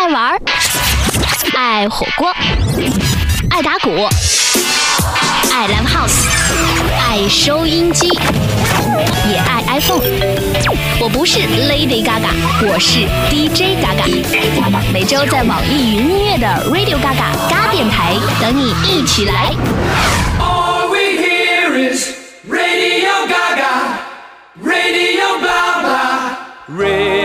爱玩儿，爱火锅，爱打鼓，爱 live house，爱收音机，也爱 iPhone。我不是 Lady Gaga，我是 DJ Gaga。每周在网易云音乐的 Radio Gaga 嘎电台等你一起来。All we hear is Radio Gaga, Radio blah blah,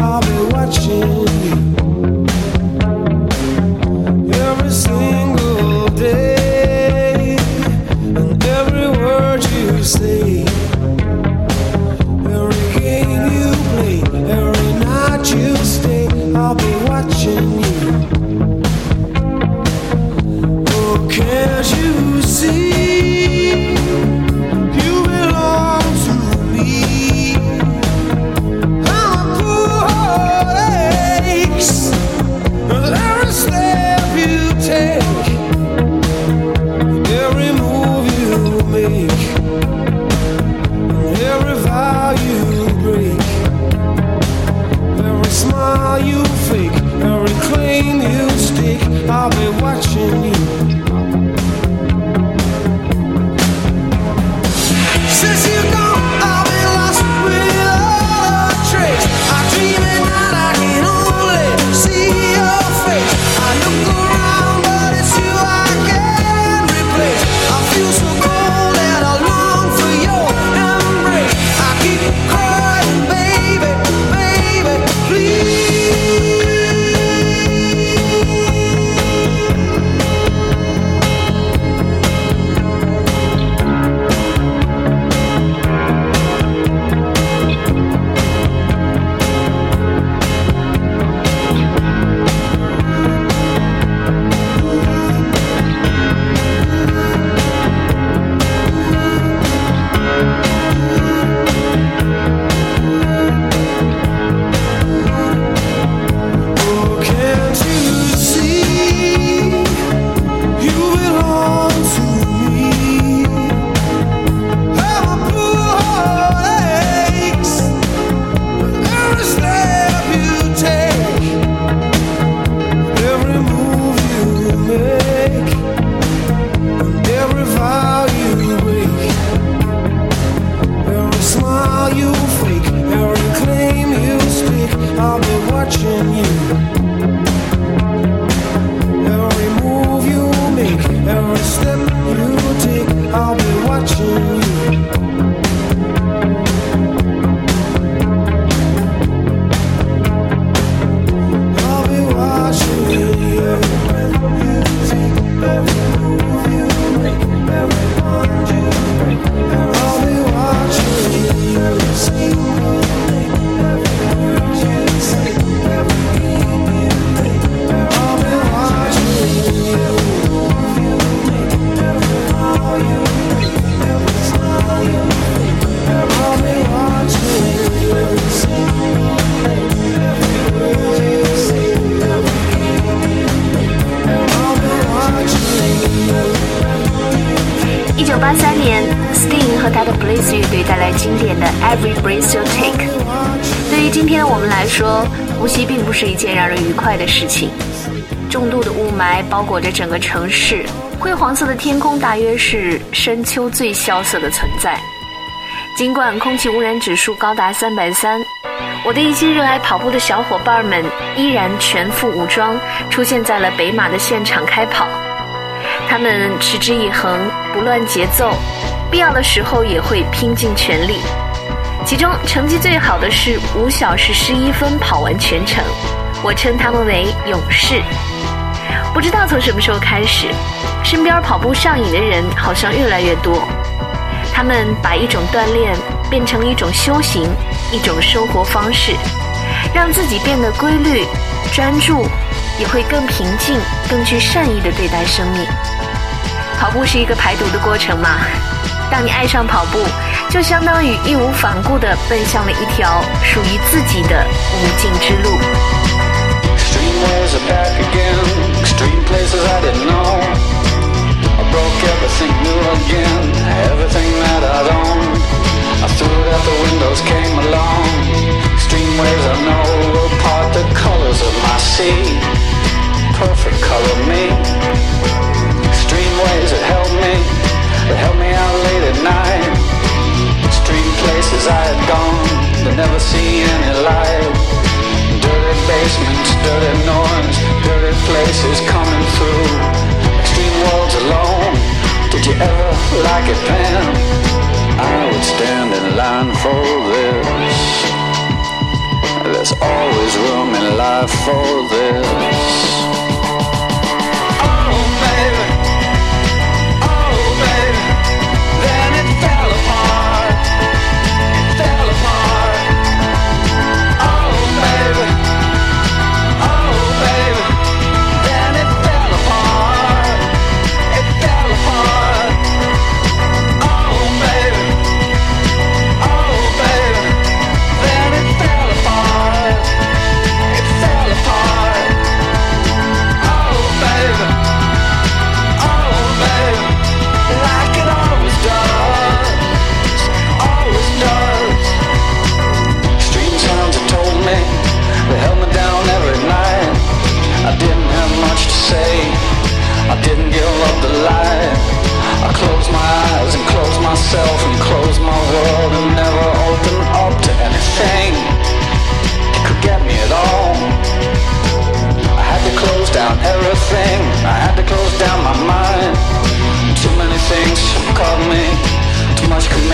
I'll be watching. 整个城市，灰黄色的天空大约是深秋最萧瑟的存在。尽管空气污染指数高达三百三，我的一些热爱跑步的小伙伴们依然全副武装，出现在了北马的现场开跑。他们持之以恒，不乱节奏，必要的时候也会拼尽全力。其中成绩最好的是五小时十一分跑完全程，我称他们为勇士。不知道从什么时候开始，身边跑步上瘾的人好像越来越多。他们把一种锻炼变成一种修行，一种生活方式，让自己变得规律、专注，也会更平静、更具善意的对待生命。跑步是一个排毒的过程嘛？当你爱上跑步，就相当于义无反顾地奔向了一条属于自己的无尽之路。Extreme ways are back again. Extreme places I didn't know. I broke everything new again. Everything that I'd owned. I threw it out the windows, came along. Extreme ways I know will part the colors of my sea. Perfect color me. Basements, dirty noise, dirty places coming through. Extreme worlds alone. Did you ever like it then? I would stand in line for this. There's always room in life for this. Oh, baby.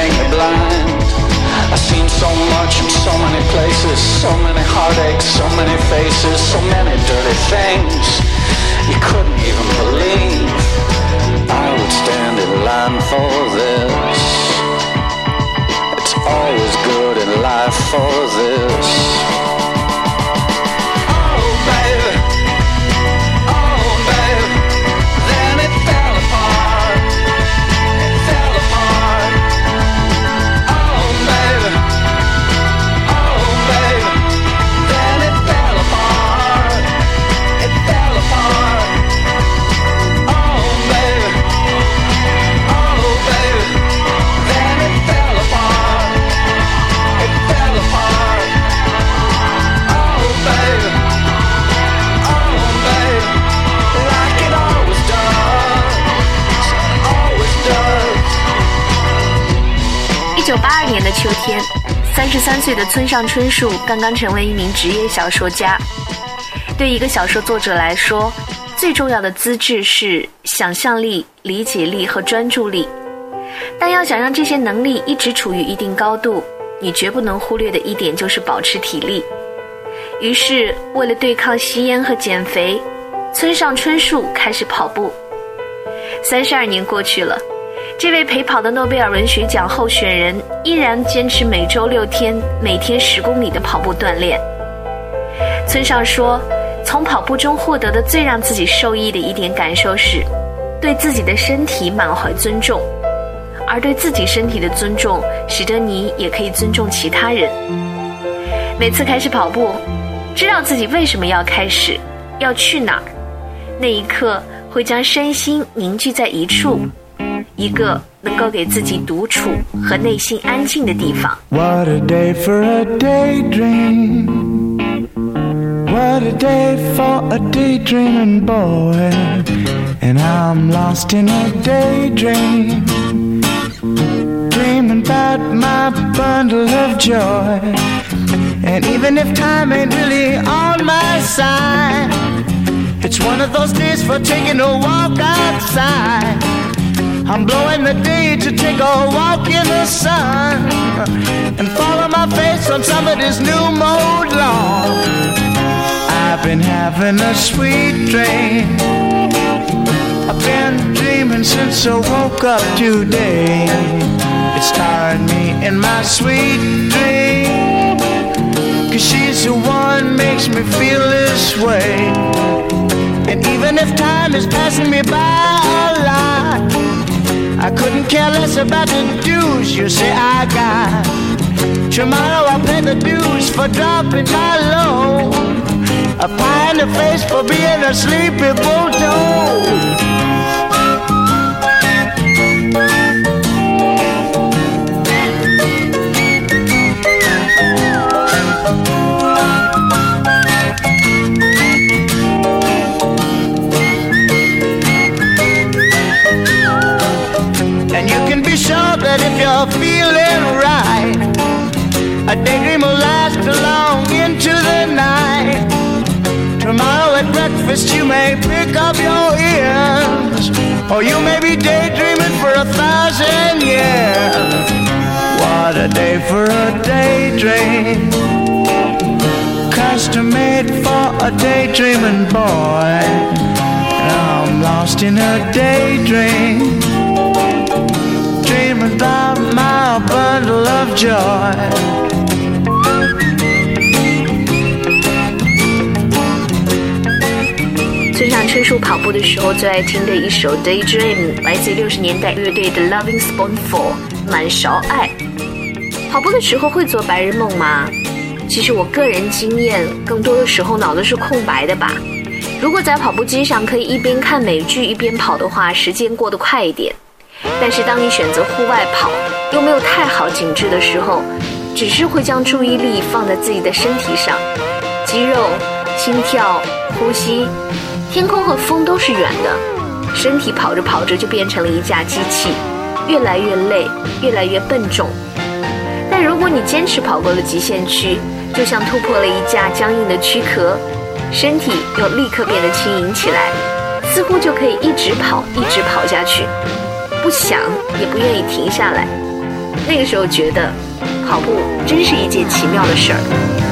Make me blind. I've seen so much in so many places, so many heartaches, so many faces, so many dirty things you couldn't even believe. I would stand in line for this. It's always good in life for this. 三十三岁的村上春树刚刚成为一名职业小说家。对一个小说作者来说，最重要的资质是想象力、理解力和专注力。但要想让这些能力一直处于一定高度，你绝不能忽略的一点就是保持体力。于是，为了对抗吸烟和减肥，村上春树开始跑步。三十二年过去了，这位陪跑的诺贝尔文学奖候选人依然坚持每周六天、每天十公里的跑步锻炼。村上说，从跑步中获得的最让自己受益的一点感受是，对自己的身体满怀尊重，而对自己身体的尊重，使得你也可以尊重其他人。每次开始跑步，知道自己为什么要开始，要去哪儿，那一刻会将身心凝聚在一处，一个能够给自己独处和内心安静的地方。 What a day for a daydream. What a day for a daydreaming boy. And I'm lost in a daydream. Dreaming about my bundle of joy. And even if time ain't really on my side, it's one of those days for taking a walk outside. I'm blowing the day to take a walk in the sun and follow my face on somebody's new mode lawn. I've been having a sweet dream. I've been dreaming since I woke up today. It's tiring me in my sweet dream. Cause she's the one makes me feel this way. And even if time is passing me by a lot, I couldn't care less about the dues you say I got. Tomorrow I'll pay the dues for dropping my load. A pie in the face for being a sleepy bulldog. Feeling right, a daydream will last long into the night. Tomorrow at breakfast you may pick up your ears, or you may be daydreaming for a thousand years. What a day for a daydream, custom made for a daydreaming boy. And I'm lost in a daydream about my bundle of joy. 村上春树跑步的时候最爱听的一首《Daydream》，来自六十年代乐队的 Loving Spoonful 满勺爱。跑步的时候会做白日梦吗？其实我个人经验，更多的时候脑子是空白的吧。如果在跑步机上可以一边看美剧一边跑的话，时间过得快一点。但是当你选择户外跑，又没有太好景致的时候，只是会将注意力放在自己的身体上，肌肉、心跳、呼吸，天空和风都是远的，身体跑着跑着就变成了一架机器，越来越累，越来越笨重。但如果你坚持跑过了极限区，就像突破了一架僵硬的躯壳，身体又立刻变得轻盈起来，似乎就可以一直跑，一直跑下去。不想也不愿意停下来。那个时候觉得，跑步真是一件奇妙的事儿。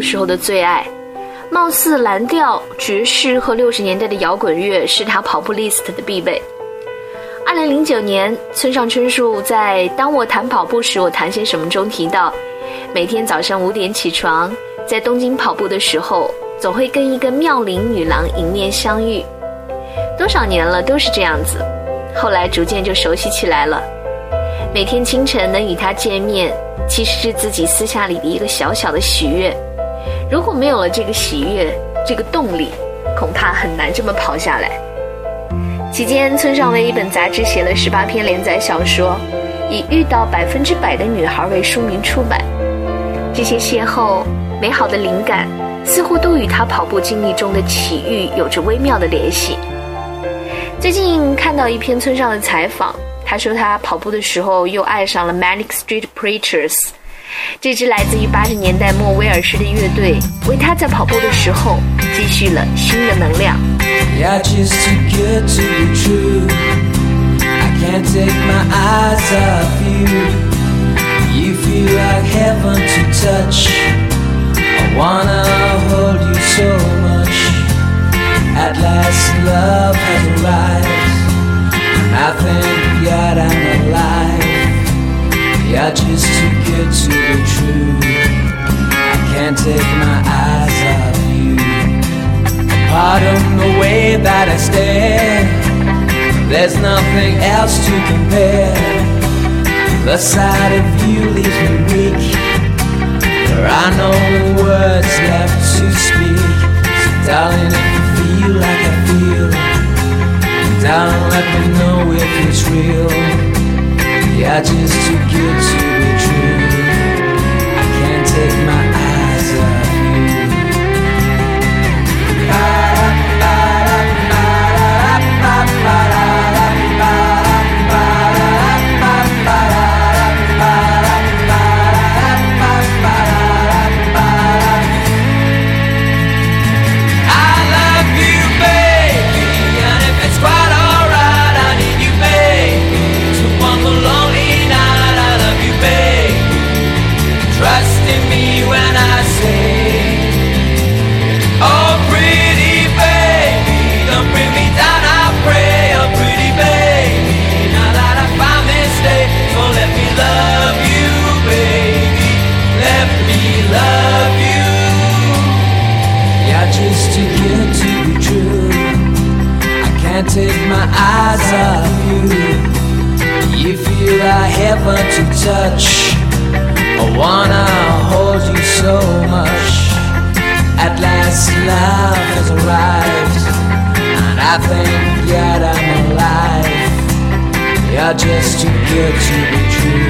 时候的最爱。貌似蓝调、爵士和六十年代的摇滚乐是他跑步 list 的必备。二零零九年，村上春树在《当我谈跑步时，我谈些什么》中提到，每天早上五点起床，在东京跑步的时候，总会跟一个妙龄女郎迎面相遇。多少年了，都是这样子。后来逐渐就熟悉起来了。每天清晨能与她见面，其实是自己私下里的一个小小的喜悦。如果没有了这个喜悦，这个动力，恐怕很难这么跑下来。期间，村上为一本杂志写了十八篇连载小说，以《遇到百分之百的女孩》为书名出版。这些邂逅、美好的灵感，似乎都与他跑步经历中的奇遇有着微妙的联系。最近看到一篇村上的采访，他说他跑步的时候又爱上了 Manic Street Preachers，这支来自于八十年代末威尔士的乐队，为他在跑步的时候积蓄了新的能量。 You're just too good to be true. I can't take my eyes off you. You feel like heaven to touch. I wanna hold you so much. At last, love has arrived. And I thank God I'm alive. You're just too good to be true. I can't take my eyes off you. Pardon the way that I stare. There's nothing else to compare. The sight of you leaves me weak. There are no words left to speak. So, darling, if you feel like I feel, darling, let me know if it's real. You're just too good to be true. I can't take my take my eyes off you. You feel like heaven to touch. I wanna hold you so much. At last, love has arrived, and I thank God I'm alive. You're just too good to be true.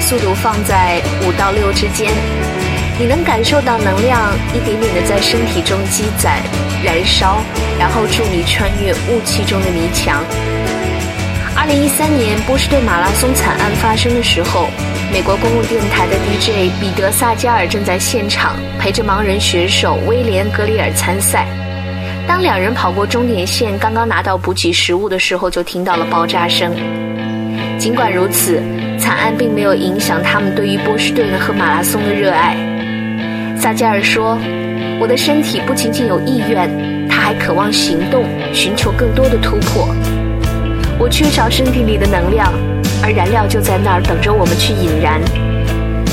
速度放在五到六之间。你能感受到能量一点点的在身体中积攒、燃烧，然后助你穿越雾气中的迷墙。二零一三年波士顿马拉松惨案发生的时候，美国公共电台的 DJ 彼得·萨加尔正在现场陪着盲人选手威廉·格里尔参赛。当两人跑过终点线，刚刚拿到补给食物的时候，就听到了爆炸声。尽管如此，惨案并没有影响他们对于波士顿和马拉松的热爱。萨加尔说：“我的身体不仅仅有意愿，他还渴望行动，寻求更多的突破。我缺少身体里的能量，而燃料就在那儿等着我们去引燃。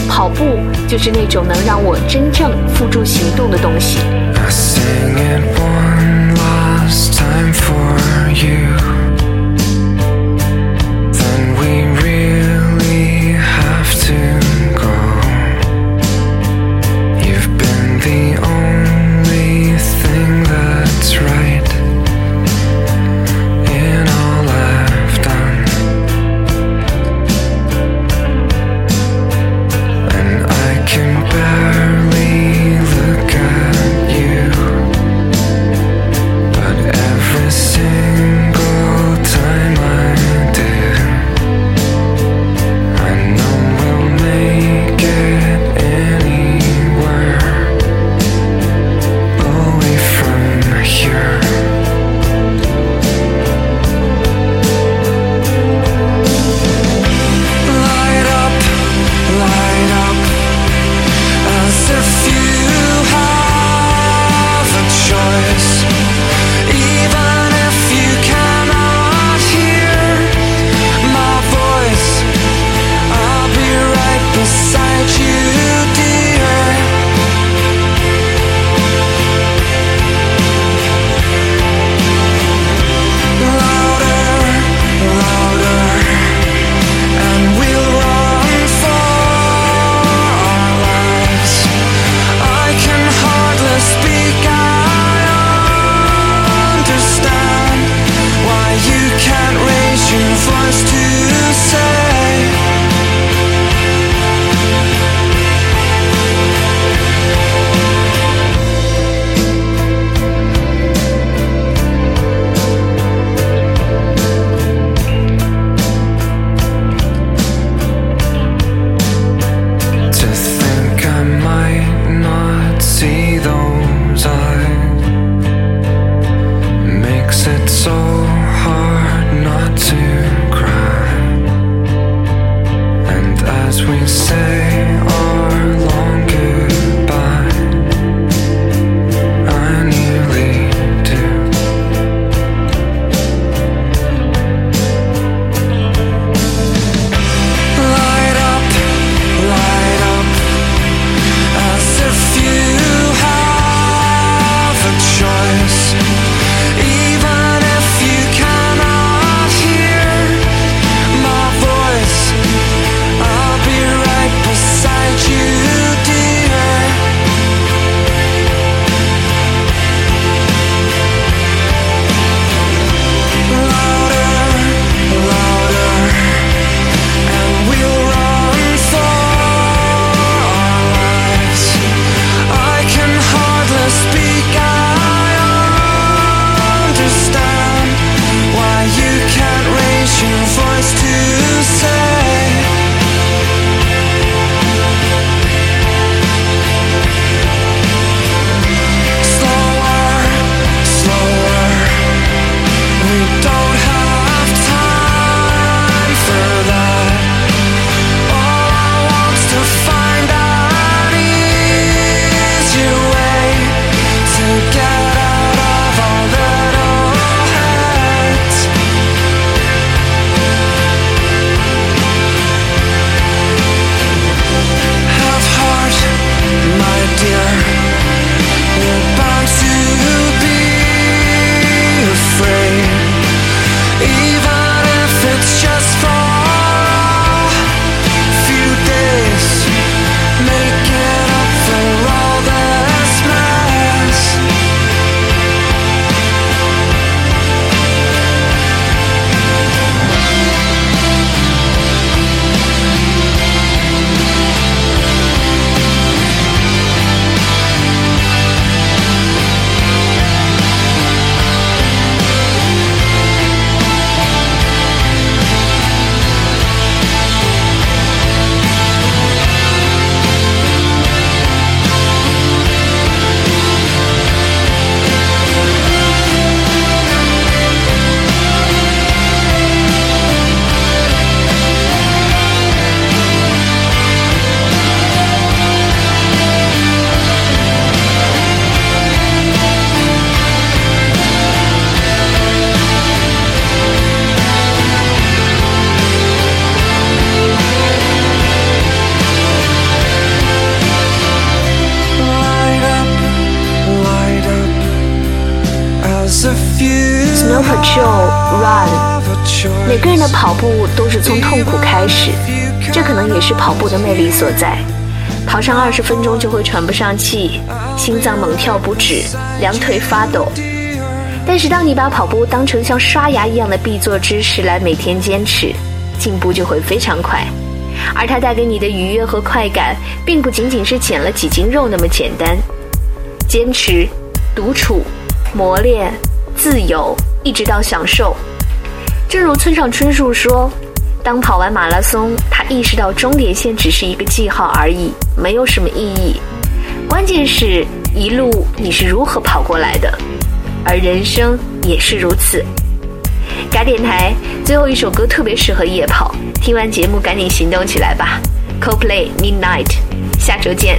跑步就是那种能让我真正付诸行动的东西。” Run，每个人的跑步都是从痛苦开始，这可能也是跑步的魅力所在。跑上二十分钟就会喘不上气，心脏猛跳不止，两腿发抖。但是当你把跑步当成像刷牙一样的必做之事来每天坚持，进步就会非常快。而它带给你的愉悦和快感，并不仅仅是减了几斤肉那么简单。坚持、独处、磨练、自由，一直到享受。正如村上春树说。当跑完马拉松，他意识到终点线只是一个记号而已，没有什么意义。关键是一路你是如何跑过来的，而人生也是如此。改电台最后一首歌特别适合夜跑，听完节目赶紧行动起来吧。CoPlay Midnight，下周见。